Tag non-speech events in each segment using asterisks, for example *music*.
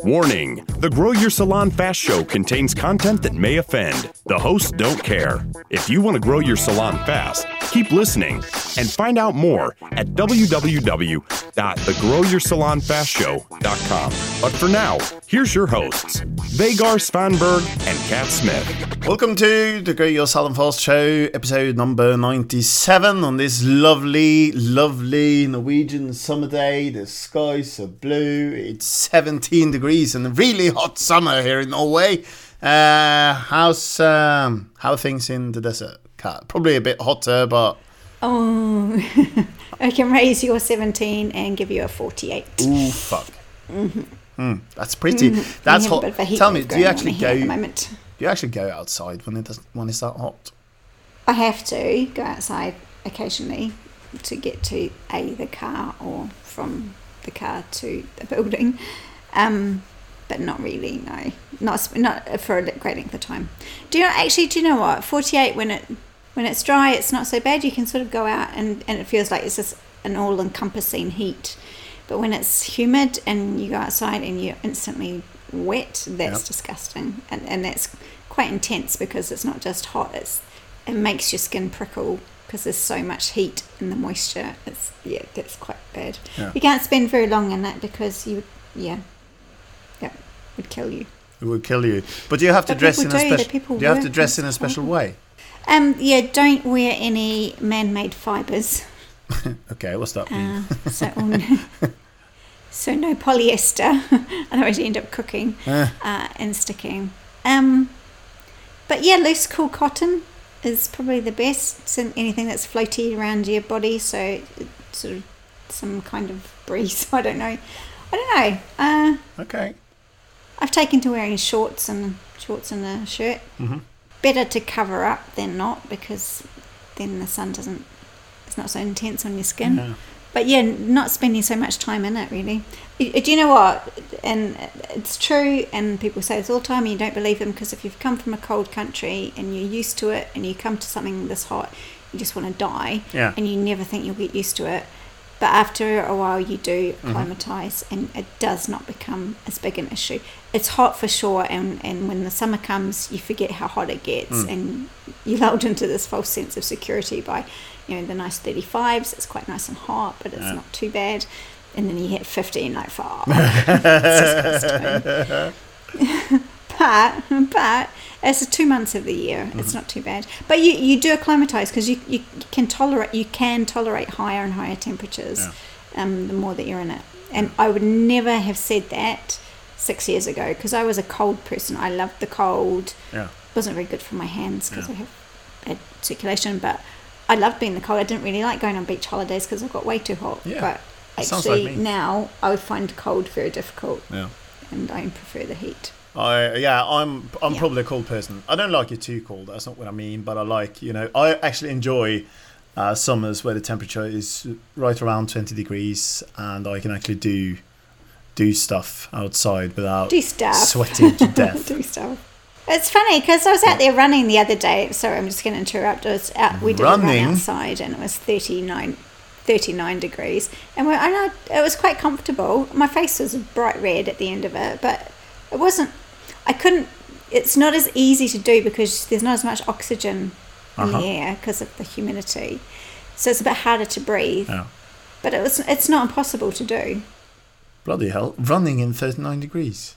Warning The Grow Your Salon Fast Show contains content that may offend. The hosts don't care. If you want to grow your salon fast, keep listening and find out more at www.thegrowyoursalonfastshow.com. But for now, here's your hosts, Vegard Svanberg and Kat Smith. Welcome to the Grow Your Salon Fast Show, episode number 97 on this lovely, lovely Norwegian summer day. The skies are blue, it's 17 degrees and a really hot summer here in Norway. Uh, how's um, how are things in the desert, Kat? Probably a bit hotter, but Oh, *laughs* I can raise your 17 and give you a 48. ooh, fuck. Hmm, that's pretty. That's We have a hot. bit of a heat Tell me, do you actually go? Do you actually go outside when it does, when it's that hot? I have to go outside occasionally to get to a the car or from the car to the building, um, but not really. No, not not uh, for a great length of time. Do you know, actually? Do you know what? Forty eight when it when it's dry, it's not so bad. You can sort of go out and and it feels like it's just an all encompassing heat. But when it's humid and you go outside and you're instantly wet, that's Yep. disgusting, and and that's quite intense because it's not just hot; it's it makes your skin prickle because there's so much heat in the moisture. It's yeah, that's quite bad. Yeah. You can't spend very long in that because you yeah, yeah, would kill you. It would kill you. But do you have to But dress in a do, the special? people Do you have to dress in a special way? Um, yeah, don't wear any man-made fibers. *laughs* Okay, what's that mean? Uh, so, *laughs* so no polyester, *laughs* otherwise you end up cooking Eh. uh, and sticking. Um, but yeah, loose, cool cotton is probably the best. So anything that's floaty around your body, so sort of some kind of breeze. I don't know. I don't know. Uh, okay. I've taken to wearing shorts and shorts and a shirt. Mhm. Better to cover up than not because then the sun doesn't. It's not so intense on your skin. Yeah. But yeah, not spending so much time in it really. Do you know what? And it's true, and people say this all the time, and you don't believe them because if you've come from a cold country and you're used to it, and you come to something this hot, you just want to die, Yeah. and you never think you'll get used to it. But after a while, you do mm-hmm. acclimatize, and it does not become as big an issue. It's hot for sure, and, and when the summer comes, you forget how hot it gets, mm. and *laughs* you're lulled into this false sense of security by, you know, the nice 35s. It's quite nice and hot, but it's Yeah. not too bad. And then you hit 15, like, fuck. *laughs* *laughs* but, but it's two months of the year. It's not too bad. But you, you do acclimatize because you, you can tolerate you can tolerate higher and higher temperatures um, the more that you're in it. And I would never have said that six years ago because I was a cold person. I loved the cold. Yeah. wasn't very good for my hands because Yeah. I have bad circulation. But I loved being the cold. I didn't really like going on beach holidays because I got way too hot. Yeah. But sounds like actually now I would find cold very difficult, Yeah. and I prefer the heat. I yeah, I'm I'm Yeah. probably a cold person. I don't like it too cold. That's not what I mean. But I like you know I actually enjoy uh, summers where the temperature is right around twenty degrees and I can actually do do stuff outside without Do stuff. sweating to *laughs* death. do stuff. It's funny because I was out there running the other day. Sorry, I'm just going to interrupt. I was out, we did a Running? run outside and it was 39, 39 degrees. And, we're, and I, it was quite comfortable. My face was bright red at the end of it, but it wasn't, I couldn't, it's not as easy to do because there's not as much oxygen in Uh-huh. the air because of the humidity. So it's a bit harder to breathe. Yeah. But it was, it's not impossible to do. Bloody hell! Running in thirty nine degrees.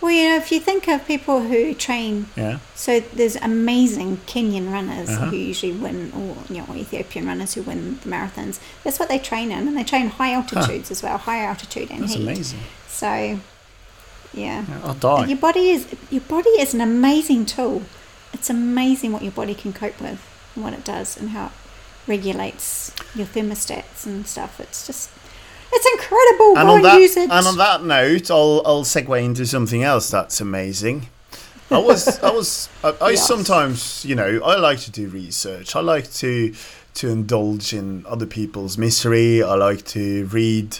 Well, you know, if you think of people who train Yeah. So there's amazing Kenyan runners Uh-huh. who usually win, or you know, Ethiopian runners who win the marathons. That's what they train in, and they train high altitudes as well, high altitude and That's heat. amazing. So, yeah, Yeah, I'll die. your body is your body is an amazing tool. It's amazing what your body can cope with, and what it does, and how it regulates your thermostats and stuff. It's just, it's incredible. And Go on that use it. and on that note, I'll I'll segue into something else that's amazing. I was I was I, I *laughs* Yes. sometimes you know I like to do research. I like to to indulge in other people's misery. I like to read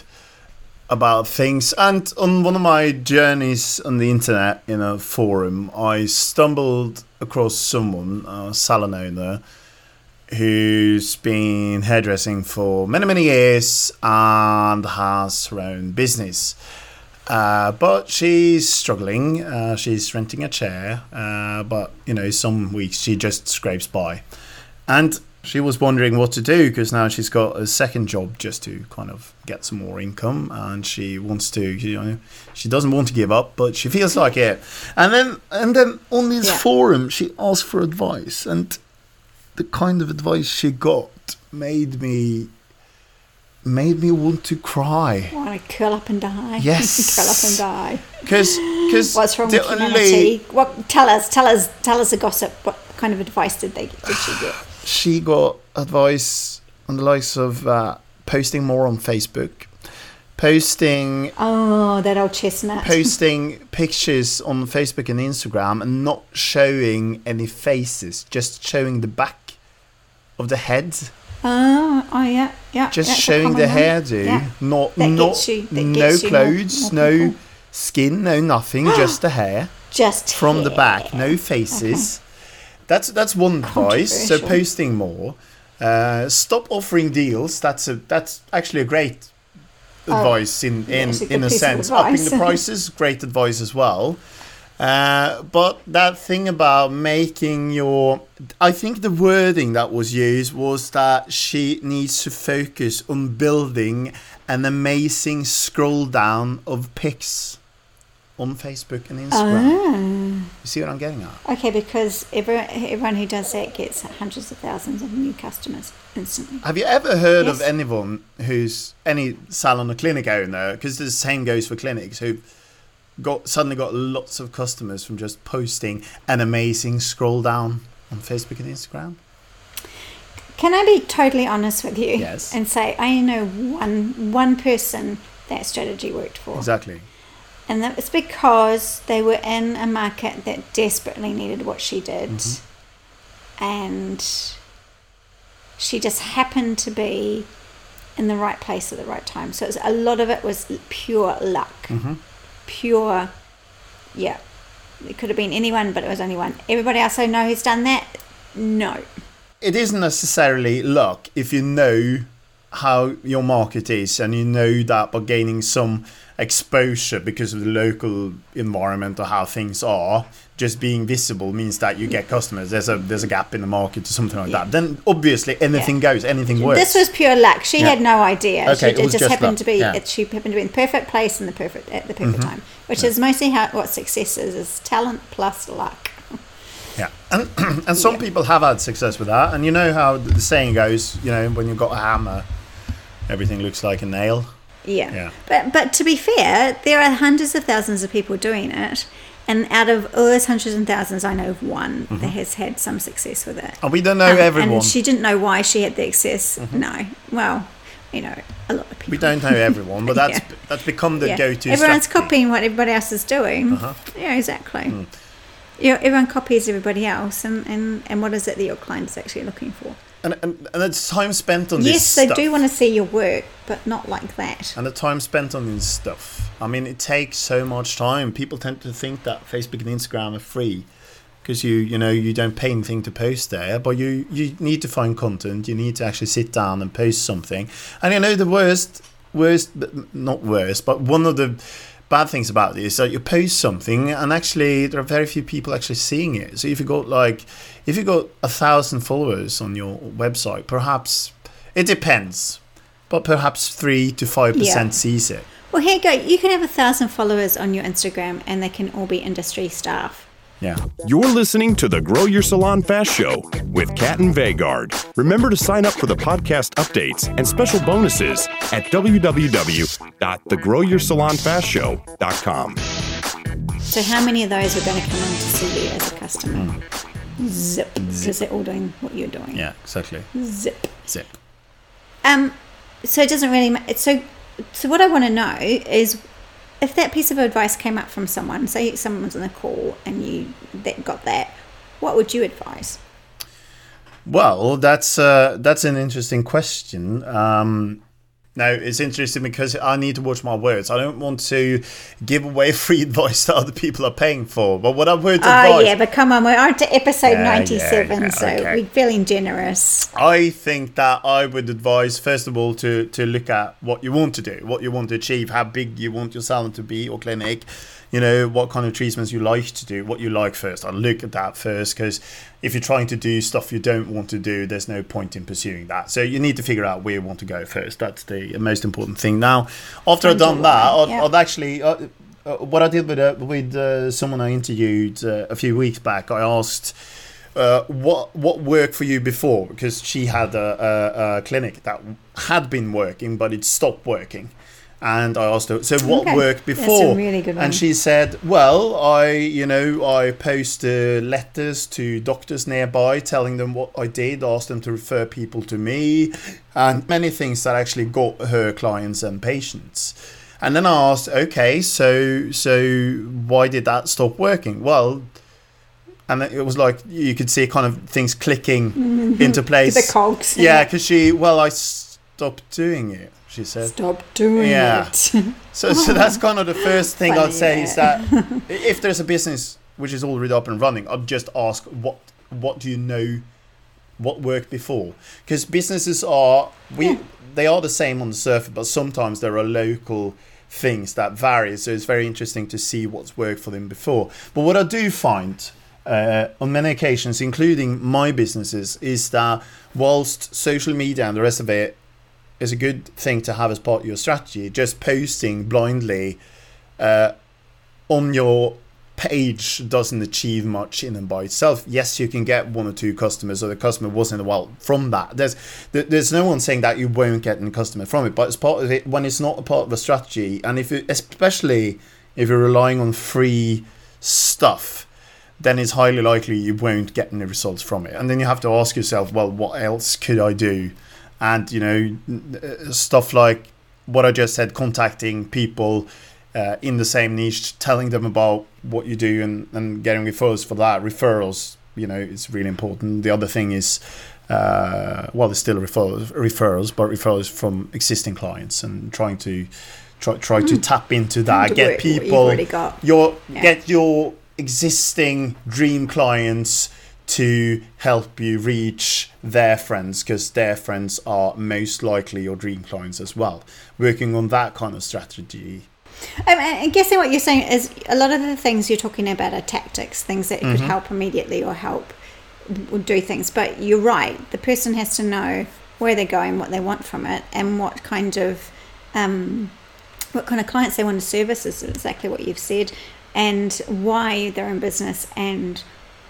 about things. And on one of my journeys on the internet in a forum, I stumbled across someone, a salon owner, who's been hairdressing for many, many years and has her own business. Uh, but she's struggling. Uh, she's renting a chair, uh, but you know, some weeks she just scrapes by. And she was wondering what to do because now she's got a second job just to kind of get some more income, and she wants to, you know, she doesn't want to give up, but she feels like it. And then, and then on this Yeah. forum, she asked for advice, and the kind of advice she got made me made me want to cry. Want to curl up and die? *laughs* Yes. curl up and die. Because because *gasps* What's wrong with humanity? What? Tell us. Tell us. Tell us a gossip. What kind of advice did they did she get? She got advice on the likes of uh, posting more on Facebook, posting Oh, that old chestnut. *laughs* posting pictures on Facebook and Instagram, and not showing any faces, just showing the back of the head, Oh, oh yeah, yeah. just that's showing the hairdo, Yeah. not That not you- no you more- clothes, more no skin, no nothing, just the *gasps* hair. Just from the back, no faces. That's that's one *laughs* advice. So posting more. Uh, stop offering deals. That's a that's actually a great advice in in in a sense. Upping the prices, great advice as well. Uh, but that thing about making your, I think the wording that was used was that she needs to focus on building an amazing scroll down of pics on Facebook and Instagram. Ah. You see what I'm getting at? Okay, because everyone, everyone who does that gets hundreds of thousands of new customers instantly. Have you ever heard of anyone who's any salon or clinic owner? Because the same goes for clinics who got suddenly got lots of customers from just posting an amazing scroll down on Facebook and Instagram. Can I be totally honest with you? Yes. And say I know one one person that strategy worked for, Exactly. And that was because they were in a market that desperately needed what she did, Mm-hmm. and she just happened to be in the right place at the right time. So was, a lot of it was pure luck, Mm-hmm. pure, yeah. It could have been anyone, but it was only one. Everybody else I know who's done that, no. It isn't necessarily luck if you know how your market is and you know that by gaining some exposure because of the local environment or how things are just being visible means that you get customers there's a there's a gap in the market or something like Yeah. that then obviously anything goes anything works This was pure luck. She Yeah. had no idea. Okay, she, it it just just happened luck, to be. yeah. Mm-hmm. It, she happened to be in the perfect place in the perfect at the perfect time, which is mostly how what success is: is talent plus luck. Yeah, and *clears throat* and some Yeah. people have had success with that, and you know how the saying goes. You know, when you've got a hammer, everything looks like a nail. Yeah. Yeah. But but to be fair, there are hundreds of thousands of people doing it, and out of all those hundreds and thousands, I know of one that has had some success with it. And we don't know Um, Mm-hmm. everyone. Mm-hmm. And she didn't know why she had the access. No. Well, you know, a lot of people. we don't know everyone, but *laughs* that's Yeah. that's become the Yeah. go-to. Everyone's strategy. copying what everybody else is doing. Uh-huh. Yeah, exactly. Hmm. You know, everyone copies everybody else, and, and, and what is it that your client is actually looking for? And, and and it's time spent on yes, they stuff. do want to see your work, but not like that. and the time spent on this stuff. I mean, it takes so much time. People tend to think that Facebook and Instagram are free because you you know you don't pay anything to post there, but you you need to find content. You need to actually sit down and post something. And you know the worst worst not worst, but one of the bad things about this is that you post something and actually there are very few people actually seeing it. So if you got like if you got a thousand followers on your website, perhaps it depends. But perhaps three to five Yeah. percent sees it. Well, here you go. You can have a thousand followers on your Instagram, and they can all be industry staff. Yeah. You're listening to the Grow Your Salon Fast Show with Kat and Vegard. Remember to sign up for the podcast updates and special bonuses at www.thegrowyoursalonfastshow.com. So, how many of those are going to come in to see you as a customer? Zip, because they're all doing what you're doing. Yeah, exactly. Zip. Zip. Um, so it doesn't really matter. So, so what I want to know is if that piece of advice came up from someone, say someone's on the call and you that got that, what would you advise? Well, that's uh, that's an interesting question. Um, No, it's interesting because I need to watch my words. I don't want to give away *laughs* free advice that other people are paying for. But what I've heard Oh yeah, but come on, we're on to episode Yeah, yeah, ninety-seven, yeah, so okay. we're feeling generous. I think that I would advise first of all to to look at what you want to do, what you want to achieve, how big you want your salon to be or clinic. You know what kind of treatments you like to do, what you like first. I look at that first because if you're trying to do stuff you don't want to do, there's no point in pursuing that. So you need to figure out where you want to go first. That's the most important thing. Now, after I've done that, I'd, yeah. I'd actually. Uh, uh, what I did with uh, with uh, someone I interviewed uh, a few weeks back, I asked uh, what what worked for you before because she had a, a, a clinic that had been working but it stopped working and I asked her so what Okay. worked before really good one. and she said well I you know I post uh, letters to doctors nearby telling them what I did asked them to refer people to me and many things that actually got her clients and patients and then I asked okay so so why did that stop working well and it was like you could see kind of things clicking into *laughs* place. The cogs. Yeah, because she, well, I stopped doing it. She said. Stop doing Yeah. it. *laughs* So, so that's kind of the first *laughs* thing I'd say is that *laughs* if there's a business which is already up and running, I'd just ask what what do you know, what worked before? Because businesses are we Yeah. they are the same on the surface, but sometimes there are local things that vary. So it's very interesting to see what's worked for them before. But what I do find uh, on many occasions, including my businesses, is that whilst social media and the rest of it is a good thing to have as part of your strategy. Just posting blindly uh, on your page doesn't achieve much in and by itself. Yes, you can get one or two customers, or the customer wasn't well from that. There's there's no one saying that you won't get a customer from it, but it's part of it when it's not a part of a strategy, and if you, especially if you're relying on free stuff. Then it's highly likely you won't get any results from it, and then you have to ask yourself, well, what else could I do? And you know stuff like what I just said, contacting people uh, in the same niche, telling them about what you do, and, and getting referrals for that. Referrals, you know, is really important. The other thing is, uh, well, it's still referrals, referrals, but referrals from existing clients, and trying to try try to tap into that, To get work what you've people your Yeah. get your existing dream clients to help you reach their friends because their friends are most likely your dream clients as well working on that kind of strategy Um, and I'm guessing what you're saying is a lot of the things you're talking about are tactics, things that Mm-hmm. could help immediately or help do things. But you're right. The person has to know where they're going, what they want from it, and what kind of um, what kind of clients they want to service is exactly what you've said, and why they're in business and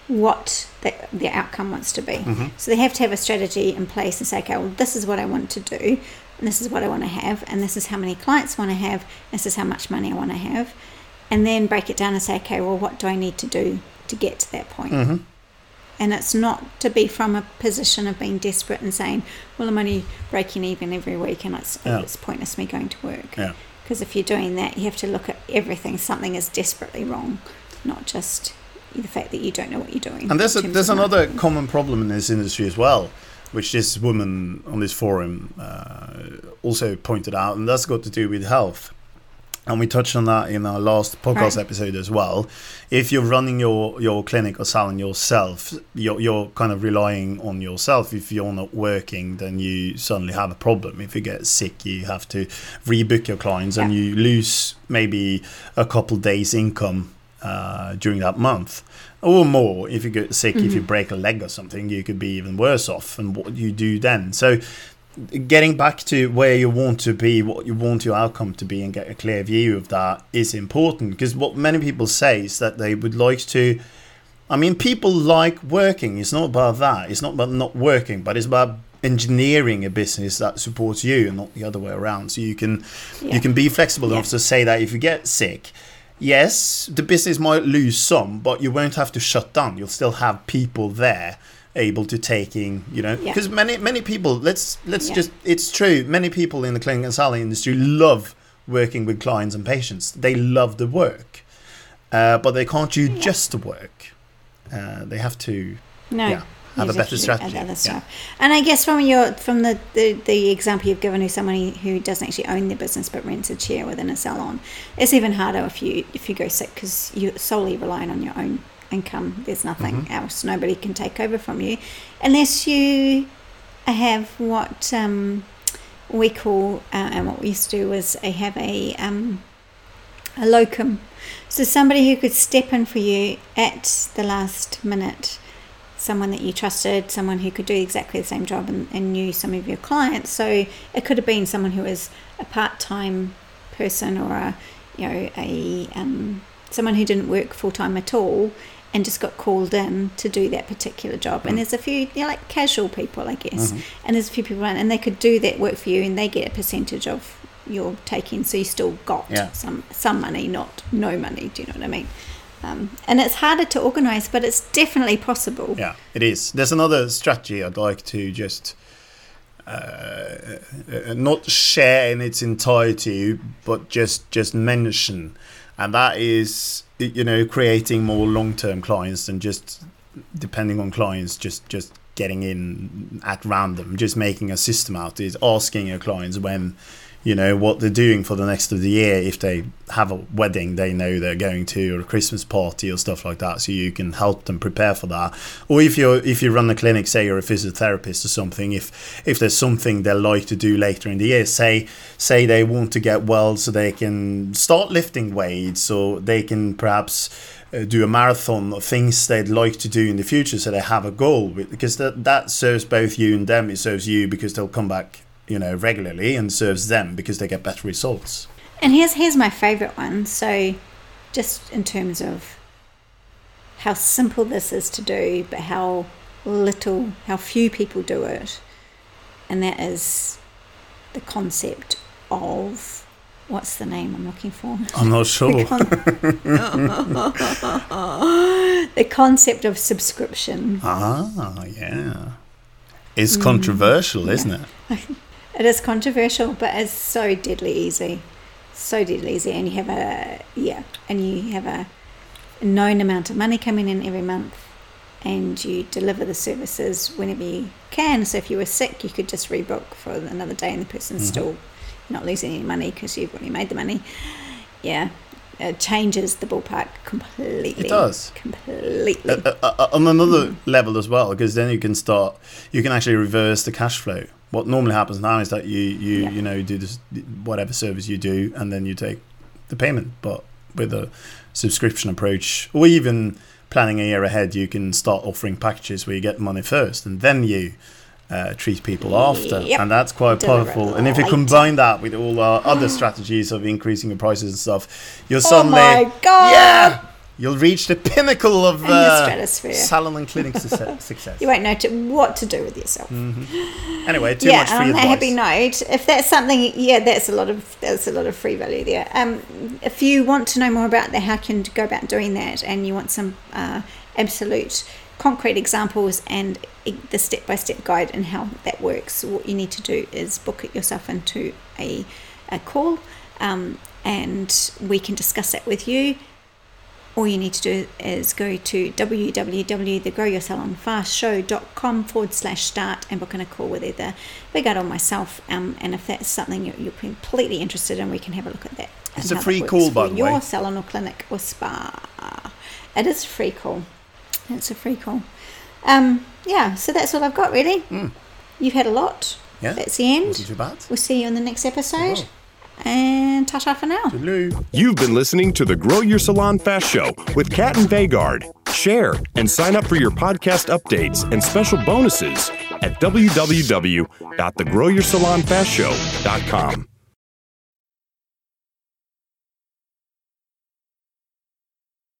what the, the outcome wants to be. Mm-hmm. So they have to have a strategy in place and say, okay, well, this is what I want to do, and this is what I want to have, and this is how many clients I want to have, this is how much money I want to have, and then break it down and say, okay, well, what do I need to do to get to that point? Mm-hmm. And it's not to be from a position of being desperate and saying, well, I'm only breaking even every week, and it's, Yeah. it's pointless me going to work. yeah Because if you're doing that, you have to look at everything. Something is desperately wrong, not just the fact that you don't know what you're doing. and there's a, there's another common problem in this industry as well which this woman on this forum uh, also pointed out and that's got to do with health and we touched on that in our last podcast Right. episode as well. If you're running your, your clinic or salon yourself, you're, you're kind of relying on yourself. If you're not working, then you suddenly have a problem. If you get sick, you have to rebook your clients and you lose maybe a couple days' income uh, during that month or more. If you get sick, if you break a leg or something, you could be even worse off. And what you do then? So getting back to where you want to be, what you want your outcome to be, and get a clear view of that is important. Because what many people say is that they would like to. I mean, people like working. It's not about that. It's not about not working, but it's about engineering a business that supports you and not the other way around. So you can Yeah. you can be flexible Yeah. enough to say that if you get sick, yes, the business might lose some, but you won't have to shut down. You'll still have people there able to taking, you know, Yeah. because many many people. Let's let's Yeah. just. It's true. Many people in the clinic and salon industry love working with clients and patients. They love the work, uh, but they can't do just the work. Uh, they have to No. Have a better strategy. Other Yeah. And I guess from your from the, the, the example you've given, who's somebody who doesn't actually own their business but rents a chair within a salon, it's even harder if you if you go sick because you're solely relying on your own income. There's nothing Mm-hmm. else. Nobody can take over from you unless you have what um, we call uh, and what we used to do was uh, have a um, a locum. So somebody who could step in for you at the last minute, someone that you trusted, someone who could do exactly the same job and, and knew some of your clients. So it could have been someone who was a part-time person or a you know a um, someone who didn't work full time at all and just got called in to do that particular job. And there's a few you know, like casual people, I guess, and there's a few people around, and they could do that work for you, and they get a percentage of your taking, so you still got Yeah. some some money, not no money. Do you know what I mean? Um, and it's harder to organise, but it's definitely possible. Yeah, it is. There's another strategy I'd like to just uh, uh, not share in its entirety, but just just mention, and that is you know creating more long-term clients than just depending on clients just just getting in at random, just making a system out. Is asking your clients when you know what they're doing for the next of the year. If they have a wedding they know they're going to or a christmas party or stuff like that. So you can help them prepare for that. Or if you're if you run a clinic say you're a physiotherapist or something if if there's something they like to do later in the year say say they want to get well so they can start lifting weights or they can perhaps uh, do a marathon of things they'd like to do in the future so they have a goal because that that serves both you and them. It serves you because they'll come back you know regularly and serves them because they get better results. And here's here's my favourite one. So, just in terms of how simple this is to do, but how little, how few people do it, and that is the concept of what's the name I'm looking for? i'm not *laughs* sure. *laughs* the concept of subscription. ah yeah. It's controversial isn't it It is controversial, but it's so deadly easy. So deadly easy. And you have a, yeah, and you have a known amount of money coming in every month and you deliver the services whenever you can. So if you were sick, you could just rebook for another day and the person's mm-hmm. still not losing any money because you've already made the money. Yeah. It changes the ballpark completely. It does. Completely. uh, uh, uh, on another level as well because then you can start you can actually reverse the cash flow what normally happens now is that you you Yeah. you know do this whatever service you do and then you take the payment but with a subscription approach or even planning a year ahead you can start offering packages where you get money first and then you uh, treat people after Yep. and that's quite Deliver powerful and if you combine that with all our other strategies of increasing your prices and stuff you'll oh suddenly God. yeah You'll reach the pinnacle of the uh, stratosphere. salon and clinic success. *laughs* success. You won't know to, what to do with yourself. Anyway, too yeah, much free on advice. happy note, if that's something, yeah, that's a lot of that's a lot of free value there. Um, if you want to know more about that, how can you go about doing that, and you want some uh, absolute concrete examples and the step by step guide and how that works, what you need to do is book it yourself into a a call, um, and we can discuss that with you all you need to do is go to www.thegrowyoursalonfastshow.com forward slash start and book in a call with either Vegard or myself. Um, and if that's something you're, you're completely interested in, we can have a look at that. It's a free call, by the way. your salon or clinic or spa. It is a free call. It's a free call. Um, yeah, so that's all I've got really. You've had a lot. Yeah. That's the end. Wasn't too bad. We'll see you on the next episode. will. And ta ta for now. Hello. You've been listening to the Grow Your Salon Fast Show with Kat and Vegard. Share and sign up for your podcast updates and special bonuses at www.thegrowyoursalonfastshow.com.